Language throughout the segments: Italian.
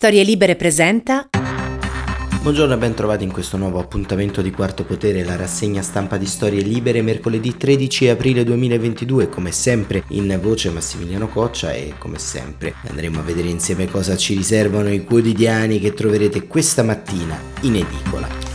Storie Libere presenta. Buongiorno e ben trovati in questo nuovo appuntamento di Quarto Potere, la rassegna stampa di Storie Libere mercoledì 13 aprile 2022, come sempre in voce Massimiliano Coccia e come sempre andremo a vedere insieme cosa ci riservano i quotidiani che troverete questa mattina in edicola.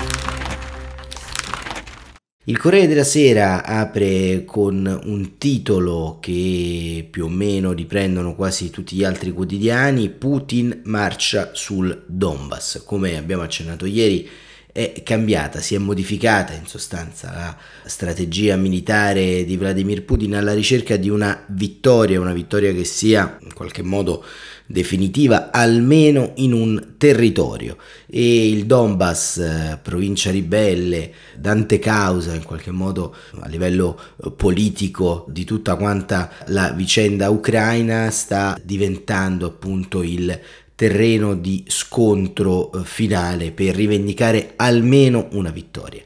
Il Corriere della Sera apre con un titolo che più o meno riprendono quasi tutti gli altri quotidiani, Putin marcia sul Donbass. Come abbiamo accennato ieri, è cambiata, si è modificata in sostanza la strategia militare di Vladimir Putin alla ricerca di una vittoria, una vittoria che sia in qualche modo definitiva almeno in un territorio. E il Donbass, eh, provincia ribelle, dante causa in qualche modo a livello eh, politico di tutta quanta la vicenda ucraina sta diventando appunto il terreno di scontro eh, finale per rivendicare almeno una vittoria.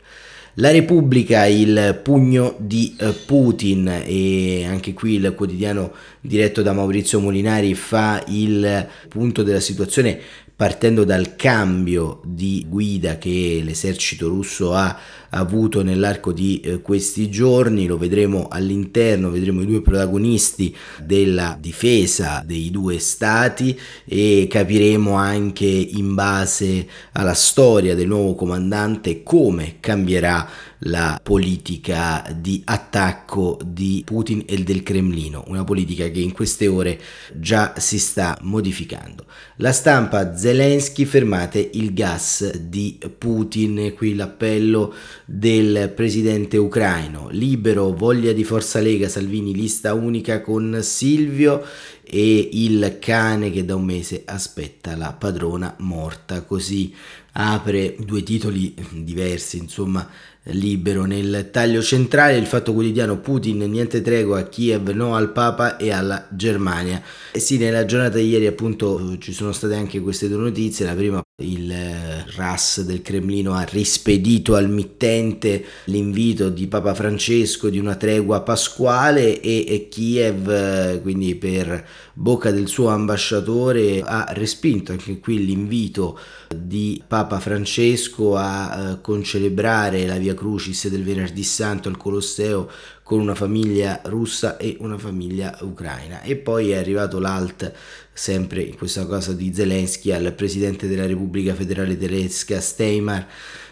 La Repubblica, il pugno di eh, Putin e anche qui il quotidiano diretto da Maurizio Molinari fa il punto della situazione partendo dal cambio di guida che l'esercito russo ha avuto nell'arco di eh, questi giorni, lo vedremo all'interno, vedremo i due protagonisti della difesa dei due stati e capiremo anche in base alla storia del nuovo comandante come cambierà la politica di attacco di Putin e del Cremlino, una politica che in queste ore già si sta modificando. La stampa Zelensky fermate il gas di Putin, qui l'appello del presidente ucraino, libero, voglia di Forza Lega, Salvini lista unica con Silvio e il cane che da un mese aspetta la padrona morta, così apre due titoli diversi, insomma libero. Nel taglio centrale il fatto quotidiano Putin niente tregua a Kiev, no al Papa e alla Germania. E sì, nella giornata di ieri appunto ci sono state anche queste due notizie. La prima il eh, RAS del Cremlino ha rispedito al mittente l'invito di Papa Francesco di una tregua pasquale e, e Kiev, eh, quindi per bocca del suo ambasciatore, ha respinto anche qui l'invito di Papa Francesco a uh, concelebrare la Via Crucis del venerdì santo al Colosseo con una famiglia russa e una famiglia ucraina. E poi è arrivato l'alt, sempre in questa cosa di Zelensky, al presidente della Repubblica Federale Tedesca Steimar,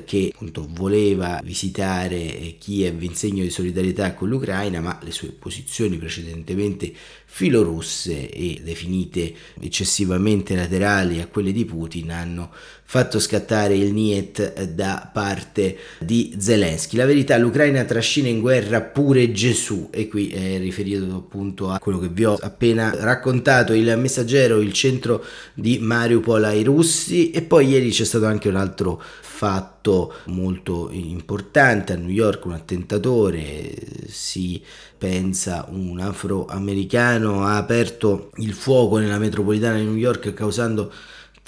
che appunto voleva visitare Kiev in segno di solidarietà con l'Ucraina, ma le sue posizioni precedentemente filorusse e definite eccessivamente laterali a quelle di Putin hanno fatto scattare il Niet da parte di Zelensky. La verità, l'Ucraina trascina in guerra pure Gesù e qui è riferito appunto a quello che vi ho appena raccontato, il messaggero, il centro di Mariupol ai russi e poi ieri c'è stato anche un altro fatto molto importante. A New York, un attentatore, si pensa un afroamericano ha aperto il fuoco nella metropolitana di New York causando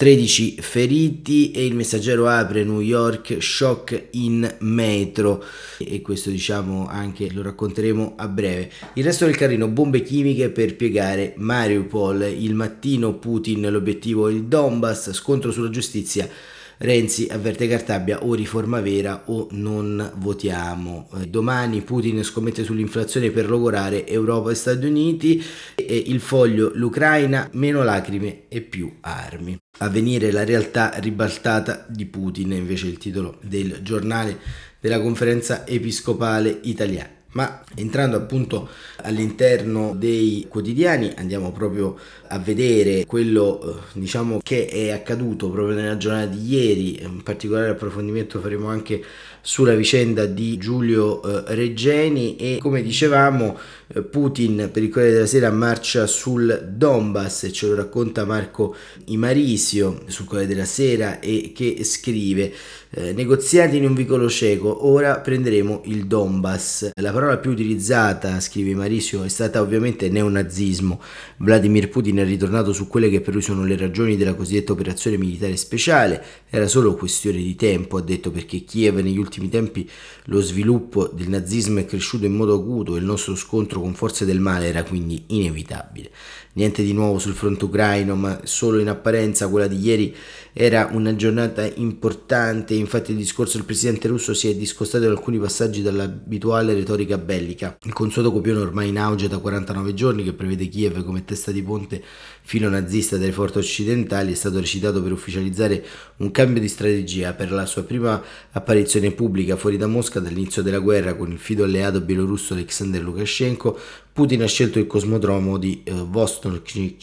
13 feriti e il messaggero apre New York shock in metro. E questo diciamo anche lo racconteremo a breve. Il resto del carrino bombe chimiche per piegare Mariupol, il mattino Putin l'obiettivo il Donbass, scontro sulla giustizia Renzi avverte Cartabia o riforma vera o non votiamo. Eh, domani Putin scommette sull'inflazione per logorare Europa e Stati Uniti e il foglio l'Ucraina meno lacrime e più armi. A venire la realtà ribaltata di Putin, invece il titolo del giornale della conferenza episcopale italiana. Ma entrando appunto all'interno dei quotidiani andiamo proprio a vedere quello eh, diciamo che è accaduto proprio nella giornata di ieri, in particolare approfondimento faremo anche sulla vicenda di Giulio eh, Reggeni e come dicevamo eh, Putin per il Corriere della Sera marcia sul Donbass ce lo racconta Marco Imarisio sul Corriere della Sera e che scrive eh, negoziati in un vicolo cieco, ora prenderemo il Donbass. La parola più utilizzata, scrive Marisio, è stata ovviamente neonazismo. Vladimir Putin è ritornato su quelle che per lui sono le ragioni della cosiddetta operazione militare speciale. Era solo questione di tempo, ha detto, perché Kiev negli ultimi tempi lo sviluppo del nazismo è cresciuto in modo acuto e il nostro scontro con forze del male era quindi inevitabile. Niente di nuovo sul fronte ucraino, ma solo in apparenza quella di ieri era una giornata importante, infatti il discorso del presidente russo si è discostato da alcuni passaggi dall'abituale retorica bellica. Il consueto copione ormai in auge da 49 giorni che prevede Kiev come testa di ponte filo nazista delle forze occidentali è stato recitato per ufficializzare un cambio di strategia per la sua prima apparizione pubblica fuori da Mosca dall'inizio della guerra con il fido alleato bielorusso Alexander Lukashenko Putin ha scelto il cosmodromo di eh, Vostochny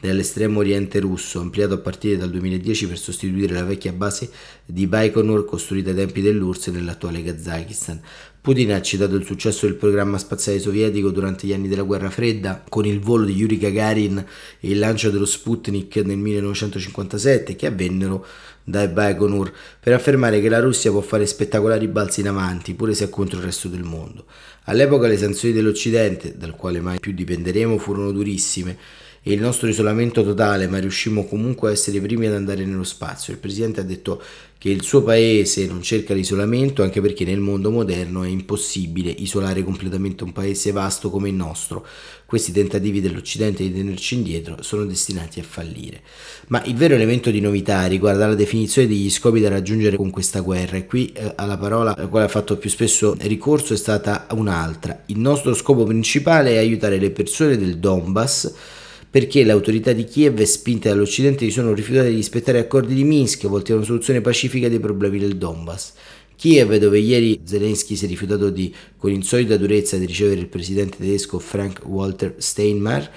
nell'estremo oriente russo, ampliato a partire dal 2010 per sostituire la vecchia base di Baikonur costruita ai tempi dell'URSS nell'attuale Kazakistan. Putin ha citato il successo del programma spaziale sovietico durante gli anni della guerra fredda, con il volo di Yuri Gagarin e il lancio dello Sputnik nel 1957, che avvennero da Baikonur, per affermare che la Russia può fare spettacolari balzi in avanti, pure se è contro il resto del mondo. All'epoca le sanzioni dell'Occidente, dal quale mai più dipenderemo, furono durissime e il nostro isolamento totale, ma riuscimmo comunque a essere i primi ad andare nello spazio. Il presidente ha detto che il suo paese non cerca l'isolamento anche perché nel mondo moderno è impossibile isolare completamente un paese vasto come il nostro. Questi tentativi dell'Occidente di tenerci indietro sono destinati a fallire. Ma il vero elemento di novità riguarda la definizione degli scopi da raggiungere con questa guerra e qui eh, alla parola alla quale ha fatto più spesso ricorso è stata un'altra. Il nostro scopo principale è aiutare le persone del Donbass perché le autorità di Kiev, spinte dall'Occidente, si sono rifiutate di rispettare accordi di Minsk volti a una soluzione pacifica dei problemi del Donbass. Kiev, dove ieri Zelensky si è rifiutato di, con insolita durezza di ricevere il presidente tedesco Frank Walter Steinmeier,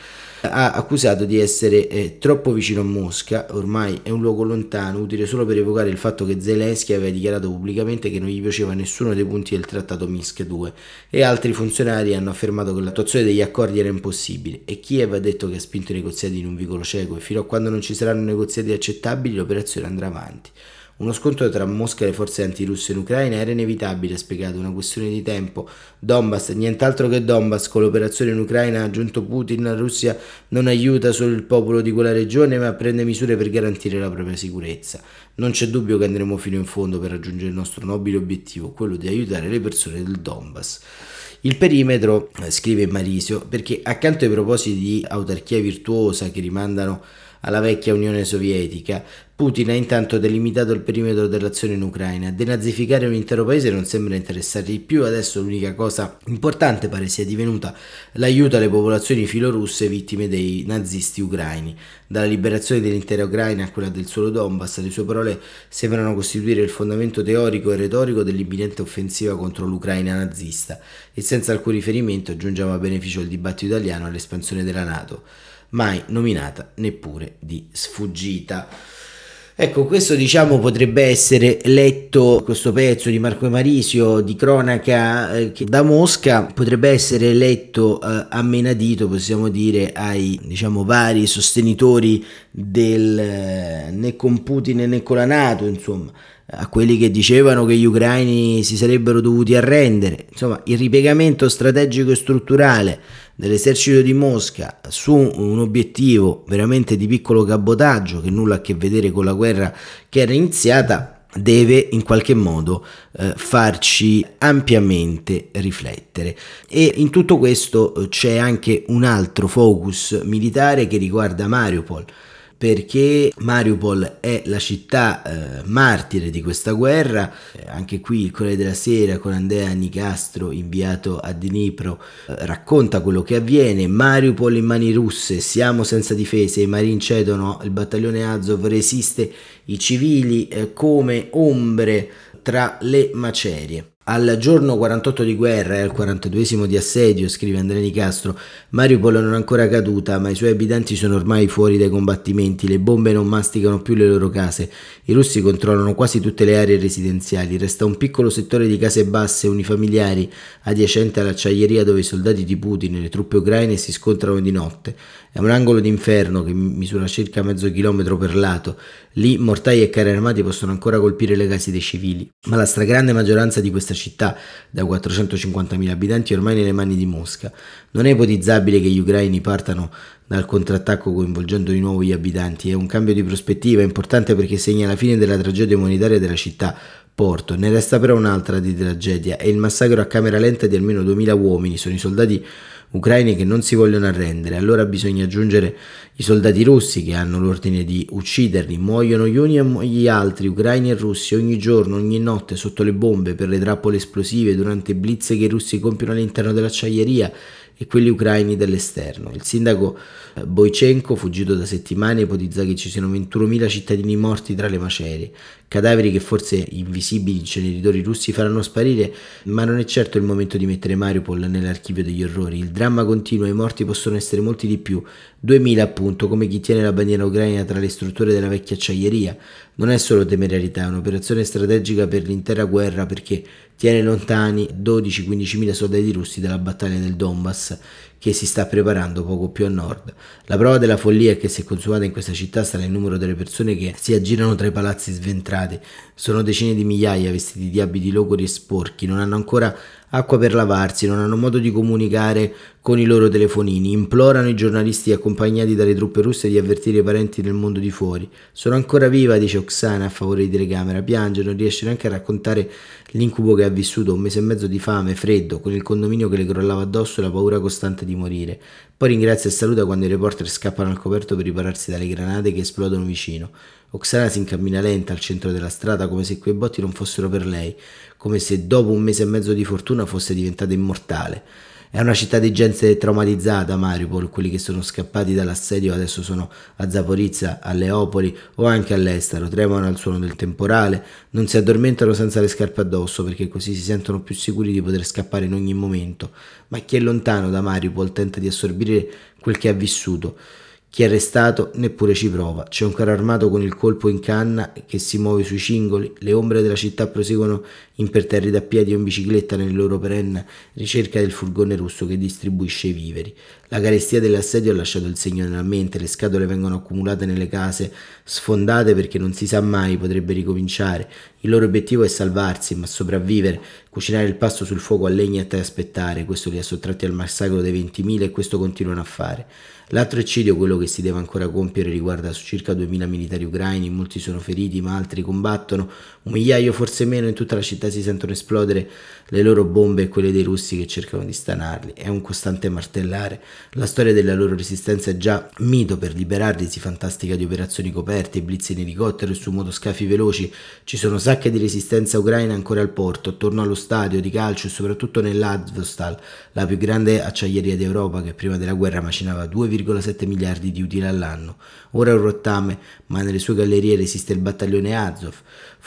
ha accusato di essere eh, troppo vicino a Mosca, ormai è un luogo lontano, utile solo per evocare il fatto che Zelensky aveva dichiarato pubblicamente che non gli piaceva nessuno dei punti del trattato Minsk 2 e altri funzionari hanno affermato che l'attuazione degli accordi era impossibile e Kiev ha detto che ha spinto i negoziati in un vicolo cieco e fino a quando non ci saranno negoziati accettabili l'operazione andrà avanti. Uno scontro tra Mosca e le forze antirusse in Ucraina era inevitabile, ha spiegato, una questione di tempo. Donbass, nient'altro che Donbass, con l'operazione in Ucraina ha aggiunto Putin, la Russia non aiuta solo il popolo di quella regione, ma prende misure per garantire la propria sicurezza. Non c'è dubbio che andremo fino in fondo per raggiungere il nostro nobile obiettivo, quello di aiutare le persone del Donbass. Il perimetro, eh, scrive Marisio, perché accanto ai propositi di autarchia virtuosa che rimandano alla vecchia Unione Sovietica, Putin ha intanto delimitato il perimetro dell'azione in Ucraina. Denazificare un intero paese non sembra interessargli di più, adesso l'unica cosa importante pare sia divenuta l'aiuto alle popolazioni filorusse vittime dei nazisti ucraini. Dalla liberazione dell'intera Ucraina a quella del solo Donbass, le sue parole sembrano costituire il fondamento teorico e retorico dell'imminente offensiva contro l'Ucraina nazista e senza alcun riferimento giungiamo a beneficio del dibattito italiano all'espansione della Nato mai nominata neppure di sfuggita. Ecco, questo diciamo potrebbe essere letto, questo pezzo di Marco Marisio di cronaca eh, da Mosca potrebbe essere letto eh, a menadito, possiamo dire, ai diciamo, vari sostenitori del eh, né con Putin né con la Nato, insomma, a quelli che dicevano che gli ucraini si sarebbero dovuti arrendere, insomma, il ripiegamento strategico e strutturale dell'esercito di Mosca su un obiettivo veramente di piccolo cabotaggio che nulla a che vedere con la guerra che era iniziata deve in qualche modo eh, farci ampiamente riflettere. E in tutto questo eh, c'è anche un altro focus militare che riguarda Mariupol perché Mariupol è la città eh, martire di questa guerra. Eh, anche qui il Corriere della Sera con Andrea Nicastro, inviato a Dnipro, eh, racconta quello che avviene. Mariupol in mani russe, siamo senza difese, i marini cedono, il battaglione Azov resiste, i civili eh, come ombre tra le macerie. Al giorno 48 di guerra e al 42 di assedio, scrive Andrea Di Castro, Mariupol non è ancora caduta, ma i suoi abitanti sono ormai fuori dai combattimenti, le bombe non masticano più le loro case, i russi controllano quasi tutte le aree residenziali, resta un piccolo settore di case basse unifamiliari adiacente all'acciaieria dove i soldati di Putin e le truppe ucraine si scontrano di notte. È un angolo d'inferno che misura circa mezzo chilometro per lato. Lì mortai e carri armati possono ancora colpire le case dei civili, ma la stragrande maggioranza di questa città, da 450.000 abitanti, ormai nelle mani di Mosca. Non è ipotizzabile che gli ucraini partano dal contrattacco coinvolgendo di nuovo gli abitanti. È un cambio di prospettiva importante perché segna la fine della tragedia umanitaria della città Porto. Ne resta però un'altra di tragedia, è il massacro a camera lenta di almeno 2000 uomini, sono i soldati ucraini che non si vogliono arrendere. Allora bisogna aggiungere i soldati russi che hanno l'ordine di ucciderli. Muoiono gli uni e gli altri, ucraini e russi, ogni giorno, ogni notte, sotto le bombe, per le trappole esplosive, durante blitz che i russi compiono all'interno dell'acciaieria e quelli ucraini dell'esterno. Il sindaco eh, Boichenko, fuggito da settimane, ipotizza che ci siano 21.000 cittadini morti tra le macerie, cadaveri che forse invisibili inceneritori russi faranno sparire, ma non è certo il momento di mettere Mariupol nell'archivio degli orrori. Il dramma continua i morti possono essere molti di più, 2.000 appunto, come chi tiene la bandiera ucraina tra le strutture della vecchia acciaieria. Non è solo temerarietà, è un'operazione strategica per l'intera guerra perché tiene lontani 12-15 mila soldati russi dalla battaglia del Donbass che si sta preparando poco più a nord. La prova della follia che si è consumata in questa città sta nel numero delle persone che si aggirano tra i palazzi sventrati. Sono decine di migliaia vestiti di abiti logori e sporchi, non hanno ancora acqua per lavarsi, non hanno modo di comunicare con i loro telefonini, implorano i giornalisti accompagnati dalle truppe russe di avvertire i parenti nel mondo di fuori. Sono ancora viva, dice Oksana a favore di telecamera, piange, non riesce neanche a raccontare l'incubo che ha vissuto, un mese e mezzo di fame, freddo, con il condominio che le crollava addosso e la paura costante di morire. Poi ringrazia e saluta quando i reporter scappano al coperto per ripararsi dalle granate che esplodono vicino. Oksana si incammina lenta al centro della strada come se quei botti non fossero per lei, come se dopo un mese e mezzo di fortuna fosse diventata immortale. È una città di gente traumatizzata, Mariupol, quelli che sono scappati dall'assedio adesso sono a Zaporizia, a Leopoli o anche all'estero, tremano al suono del temporale, non si addormentano senza le scarpe addosso perché così si sentono più sicuri di poter scappare in ogni momento. Ma chi è lontano da Mariupol tenta di assorbire quel che ha vissuto. Chi è arrestato neppure ci prova. C'è un carro armato con il colpo in canna che si muove sui cingoli. Le ombre della città proseguono imperterrite a piedi o in bicicletta nella loro perenne ricerca del furgone russo che distribuisce i viveri. La carestia dell'assedio ha lasciato il segno nella mente, le scatole vengono accumulate nelle case, sfondate perché non si sa mai, potrebbe ricominciare. Il loro obiettivo è salvarsi, ma sopravvivere, cucinare il pasto sul fuoco a legna e aspettare. Questo li ha sottratti al massacro dei 20.000 e questo continuano a fare. L'altro eccidio, quello che si deve ancora compiere, riguarda circa 2.000 militari ucraini, molti sono feriti ma altri combattono, un migliaio forse meno in tutta la città si sentono esplodere le loro bombe e quelle dei russi che cercano di stanarli. È un costante martellare. La storia della loro resistenza è già mito per liberarli, si fantastica di operazioni coperte, blitz in elicottero e su motoscafi veloci. Ci sono sacche di resistenza ucraina ancora al porto, attorno allo stadio di calcio e soprattutto nell'Azvostal, la più grande acciaieria d'Europa che prima della guerra macinava 2,7 miliardi di utili all'anno. Ora è un rottame, ma nelle sue gallerie resiste il battaglione Azov.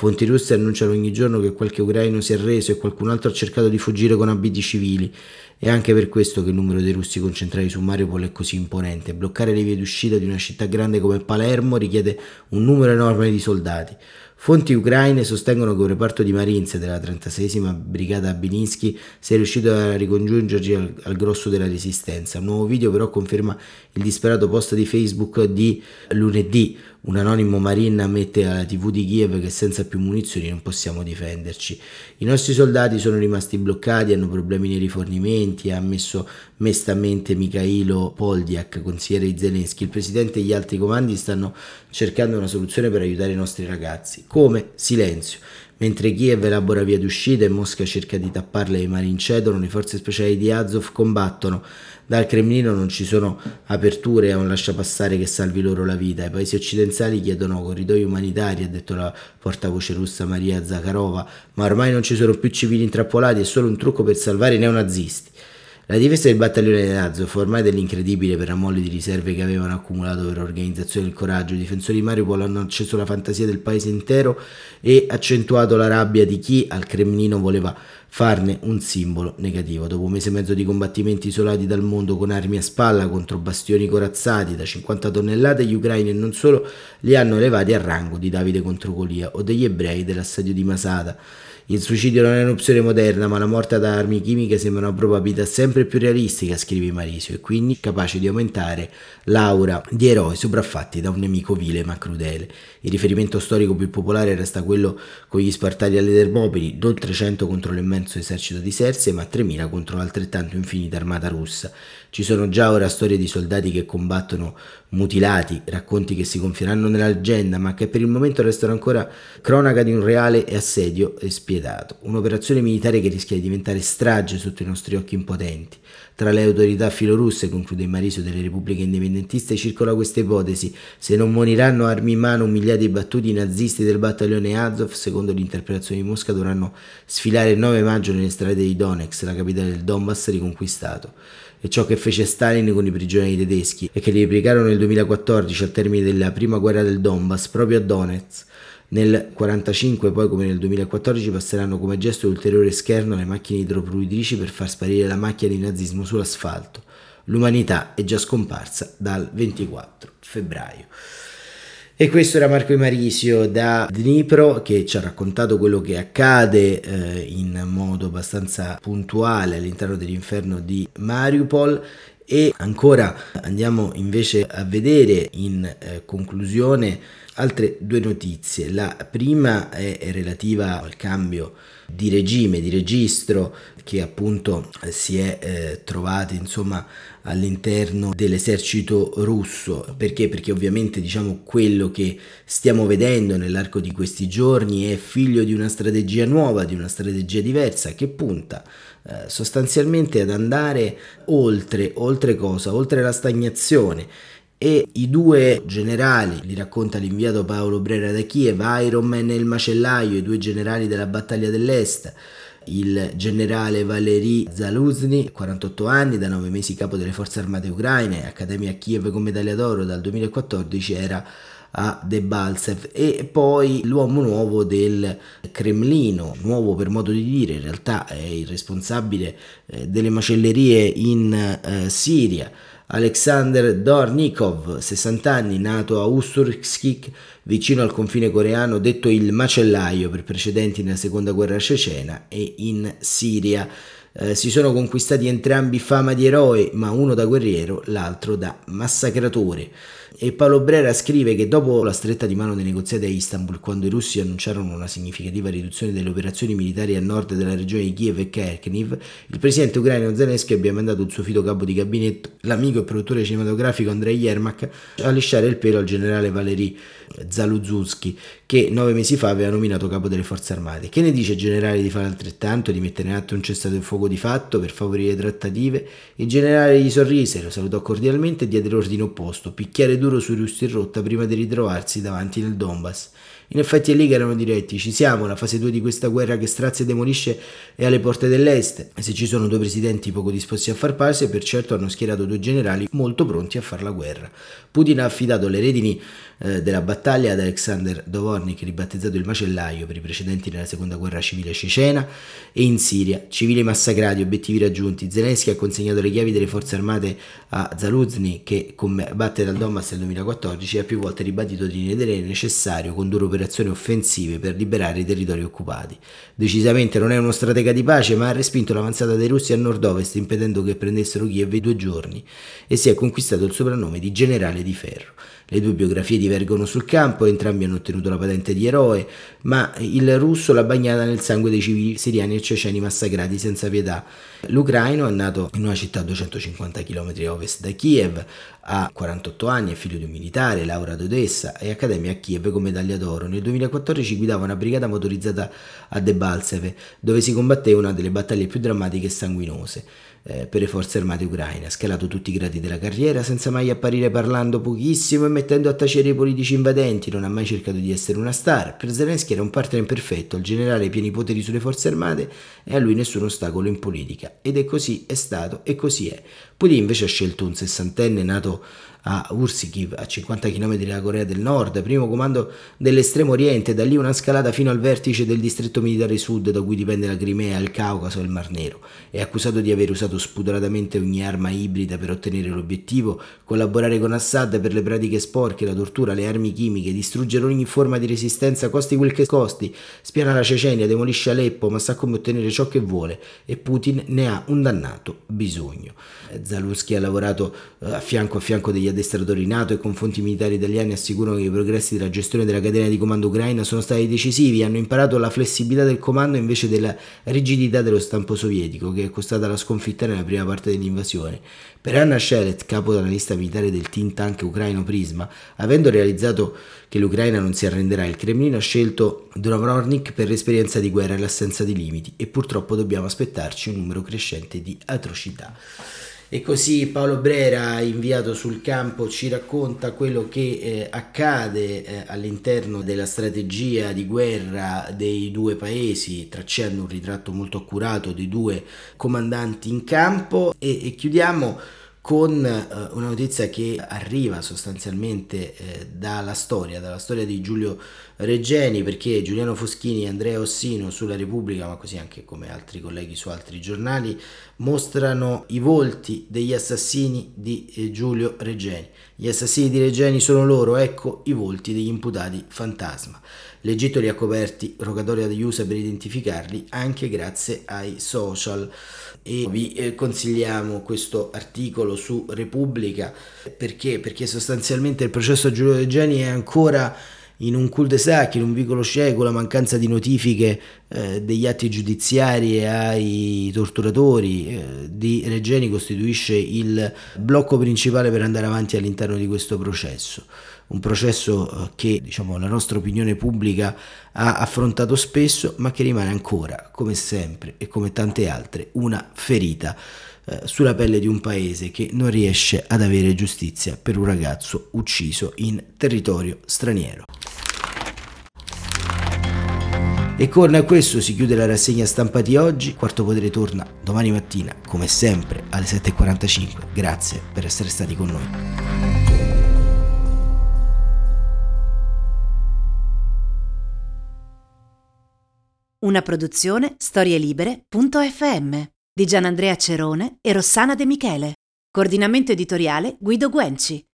Fonti russe annunciano ogni giorno che qualche ucraino si è reso e qualcun altro ha cercato di fuggire con abiti civili. È anche per questo che il numero dei russi concentrati su Mariupol è così imponente. Bloccare le vie d'uscita di una città grande come Palermo richiede un numero enorme di soldati. Fonti ucraine sostengono che un reparto di Marines della 36esima brigata Bininsky sia riuscito a ricongiungersi al, al, grosso della resistenza. Un nuovo video però conferma il disperato post di Facebook di lunedì. Un anonimo marine ammette alla TV di Kiev che senza più munizioni non possiamo difenderci. I nostri soldati sono rimasti bloccati, hanno problemi nei rifornimenti, ha ammesso mestamente Mikhailo Poldiak, consigliere di Zelensky. Il presidente e gli altri comandi stanno cercando una soluzione per aiutare i nostri ragazzi. Come? Silenzio. Mentre Kiev elabora via d'uscita e Mosca cerca di tapparle e i mari incedono, le forze speciali di Azov combattono. Dal Cremlino non ci sono aperture a un lasciapassare che salvi loro la vita. I paesi occidentali chiedono corridoi umanitari, ha detto la portavoce russa Maria Zakharova, ma ormai non ci sono più civili intrappolati, è solo un trucco per salvare i neonazisti. La difesa del battaglione di Azov, ormai dell'incredibile per la molle di riserve che avevano accumulato per l'organizzazione del coraggio, i difensori di Mariupol hanno acceso la fantasia del paese intero e accentuato la rabbia di chi al Cremlino voleva farne un simbolo negativo. Dopo un mese e mezzo di combattimenti isolati dal mondo con armi a spalla contro bastioni corazzati da 50 tonnellate, gli ucraini e non solo li hanno elevati al rango di Davide contro Golia o degli ebrei dell'assedio di Masada. Il suicidio non è un'opzione moderna, ma la morte da armi chimiche sembra una probabilità sempre più realistica, scrive Marisio, e quindi capace di aumentare l'aura di eroi sopraffatti da un nemico vile ma crudele. Il riferimento storico più popolare resta quello con gli Spartani alle Termopili, non 300 contro l'immenso esercito di Serse, ma 3000 contro l'altrettanto infinita armata russa. Ci sono già ora storie di soldati che combattono mutilati, racconti che si confieranno nella leggenda, ma che per il momento restano ancora cronaca di un reale assedio e spietato. Un'operazione militare che rischia di diventare strage sotto i nostri occhi impotenti. Tra le autorità filorusse, conclude il Mariso delle repubbliche indipendentiste, circola questa ipotesi. Se non moriranno armi in mano umiliati e battuti i nazisti del battaglione Azov, secondo l'interpretazione di Mosca, dovranno sfilare il 9 maggio nelle strade di Donetsk, la capitale del Donbass riconquistato e ciò che fece Stalin con i prigionieri tedeschi e che li replicarono nel 2014 al termine della prima guerra del Donbass proprio a Donetsk. Nel 1945 poi come nel 2014 passeranno come gesto ulteriore scherno le macchine idropruitrici per far sparire la macchia di nazismo sull'asfalto. L'umanità è già scomparsa dal 24 febbraio. E questo era Marco Marisio da Dnipro che ci ha raccontato quello che accade eh, in modo abbastanza puntuale all'interno dell'inferno di Mariupol e ancora andiamo invece a vedere in eh, conclusione altre due notizie. La prima è relativa al cambio di regime, di registro che appunto si è eh, trovato insomma all'interno dell'esercito russo. Perché? Perché ovviamente diciamo quello che stiamo vedendo nell'arco di questi giorni è figlio di una strategia nuova di una strategia diversa che punta eh, sostanzialmente ad andare oltre oltre cosa? Oltre la stagnazione e i due generali, li racconta l'inviato Paolo Brera da Kiev, Iron Man e il macellaio, i due generali della battaglia dell'Est, il generale Valery Zaluzny, 48 anni, da 9 mesi capo delle forze armate ucraine, accademia a Kiev con medaglia d'oro dal 2014 era a Debaltsev e poi l'uomo nuovo del Cremlino, nuovo per modo di dire, in realtà è il responsabile eh, delle macellerie in eh, Siria Alexander Dornikov, 60 anni, nato a Usturskik, vicino al confine coreano, detto il macellaio per precedenti nella seconda guerra cecena e in Siria. Eh, si sono conquistati entrambi fama di eroe, ma uno da guerriero, l'altro da massacratore. E Paolo Brera scrive che dopo la stretta di mano dei negoziati a Istanbul, quando i russi annunciarono una significativa riduzione delle operazioni militari a nord della regione di Kiev e Kharkiv, il presidente ucraino Zelensky abbia mandato il suo fido capo di gabinetto, l'amico e produttore cinematografico Andrei Yermak, a lisciare il pelo al generale Valery Zaluzunski, che nove mesi fa aveva nominato capo delle forze armate. Che ne dice il generale di fare altrettanto, di mettere in atto un cessato il fuoco di fatto per favorire trattative? Il generale gli sorrise, lo salutò cordialmente e diede l'ordine opposto, picchiare duro sui russi in rotta prima di ritrovarsi davanti nel Donbass. In effetti è lì che erano diretti, ci siamo, la fase 2 di questa guerra che strazia e demolisce è alle porte dell'est e se ci sono due presidenti poco disposti a far pace, per certo hanno schierato due generali molto pronti a far la guerra. Putin ha affidato le redini eh, della battaglia ad Alexander Dvornik, ribattezzato il macellaio per i precedenti nella seconda guerra civile cecena, e in Siria, civili massacrati, obiettivi raggiunti. Zelensky ha consegnato le chiavi delle forze armate a Zaluzny che combatte dal Donbass nel 2014 e ha più volte ribadito di ritenere necessario condurre operazioni offensive per liberare i territori occupati. Decisamente non è uno stratega di pace, ma ha respinto l'avanzata dei russi a nord-ovest impedendo che prendessero Kiev due giorni e si è conquistato il soprannome di generale di ferro. Le due biografie divergono sul campo, entrambi hanno ottenuto la patente di eroe, ma il russo l'ha bagnata nel sangue dei civili siriani e ceceni massacrati senza pietà. L'ucraino è nato in una città a 250 km a ovest da Kiev, ha 48 anni, è figlio di un militare, laurea ad Odessa e accademia a Kiev con medaglia d'oro. Nel 2014 guidava una brigata motorizzata a Debaltseve, dove si combatteva una delle battaglie più drammatiche e sanguinose eh, per le forze armate ucraine. Ha scalato tutti i gradi della carriera senza mai apparire parlando pochissimo e mettendo a tacere i politici invadenti. Non ha mai cercato di essere una star. Per Zelensky era un partner perfetto, il generale ai pieni poteri sulle forze armate e a lui nessun ostacolo in politica. Ed è così, è stato e così è. Putin invece ha scelto un sessantenne nato a Ursikiv, a 50 km dalla Corea del Nord, primo comando dell'estremo oriente, da lì una scalata fino al vertice del distretto militare sud da cui dipende la Crimea, il Caucaso e il Mar Nero. È accusato di aver usato spudoratamente ogni arma ibrida per ottenere l'obiettivo, collaborare con Assad per le pratiche sporche, la tortura, le armi chimiche, distruggere ogni forma di resistenza, costi quel che costi, spiana la Cecenia, demolisce Aleppo, ma sa come ottenere ciò che vuole e Putin ne ha un dannato bisogno. Zalewski ha lavorato eh, a fianco a fianco degli addestratori NATO e con fonti militari italiane assicurano che i progressi della gestione della catena di comando ucraina sono stati decisivi, hanno imparato la flessibilità del comando invece della rigidità dello stampo sovietico che è costata la sconfitta nella prima parte dell'invasione. Per Anna Shelet, capo della lista militare del think tank ucraino Prisma, avendo realizzato che l'Ucraina non si arrenderà, il Cremlino ha scelto Drovrovnik per l'esperienza di guerra e l'assenza di limiti e purtroppo dobbiamo aspettarci un numero crescente di atrocità. E così Paolo Brera, inviato sul campo, ci racconta quello che eh, accade eh, all'interno della strategia di guerra dei due paesi, tracciando un ritratto molto accurato dei due comandanti in campo. E, e chiudiamo con eh, una notizia che arriva sostanzialmente eh, dalla storia, dalla storia di Giulio Reggeni, perché Giuliano Foschini e Andrea Ossino sulla Repubblica, ma così anche come altri colleghi su altri giornali, mostrano i volti degli assassini di eh, Giulio Reggeni. Gli assassini di Reggeni sono loro, ecco i volti degli imputati fantasma. L'Egitto li ha coperti, rogatoria degli USA per identificarli, anche grazie ai social e vi eh, consigliamo questo articolo su Repubblica perché? Perché sostanzialmente il processo a Giulio Regeni è ancora in un cul-de-sac, in un vicolo cieco, la mancanza di notifiche eh, degli atti giudiziari ai torturatori eh, di Regeni costituisce il blocco principale per andare avanti all'interno di questo processo un processo eh, che diciamo, la nostra opinione pubblica ha affrontato spesso, ma che rimane ancora, come sempre e come tante altre, una ferita eh, sulla pelle di un paese che non riesce ad avere giustizia per un ragazzo ucciso in territorio straniero. E con questo si chiude la rassegna stampa di oggi. Quarto Potere torna domani mattina, come sempre, alle 7.45. Grazie per essere stati con noi. Una produzione storielibere.fm di Gianandrea Cerone e Rossana De Michele. Coordinamento editoriale Guido Guenci.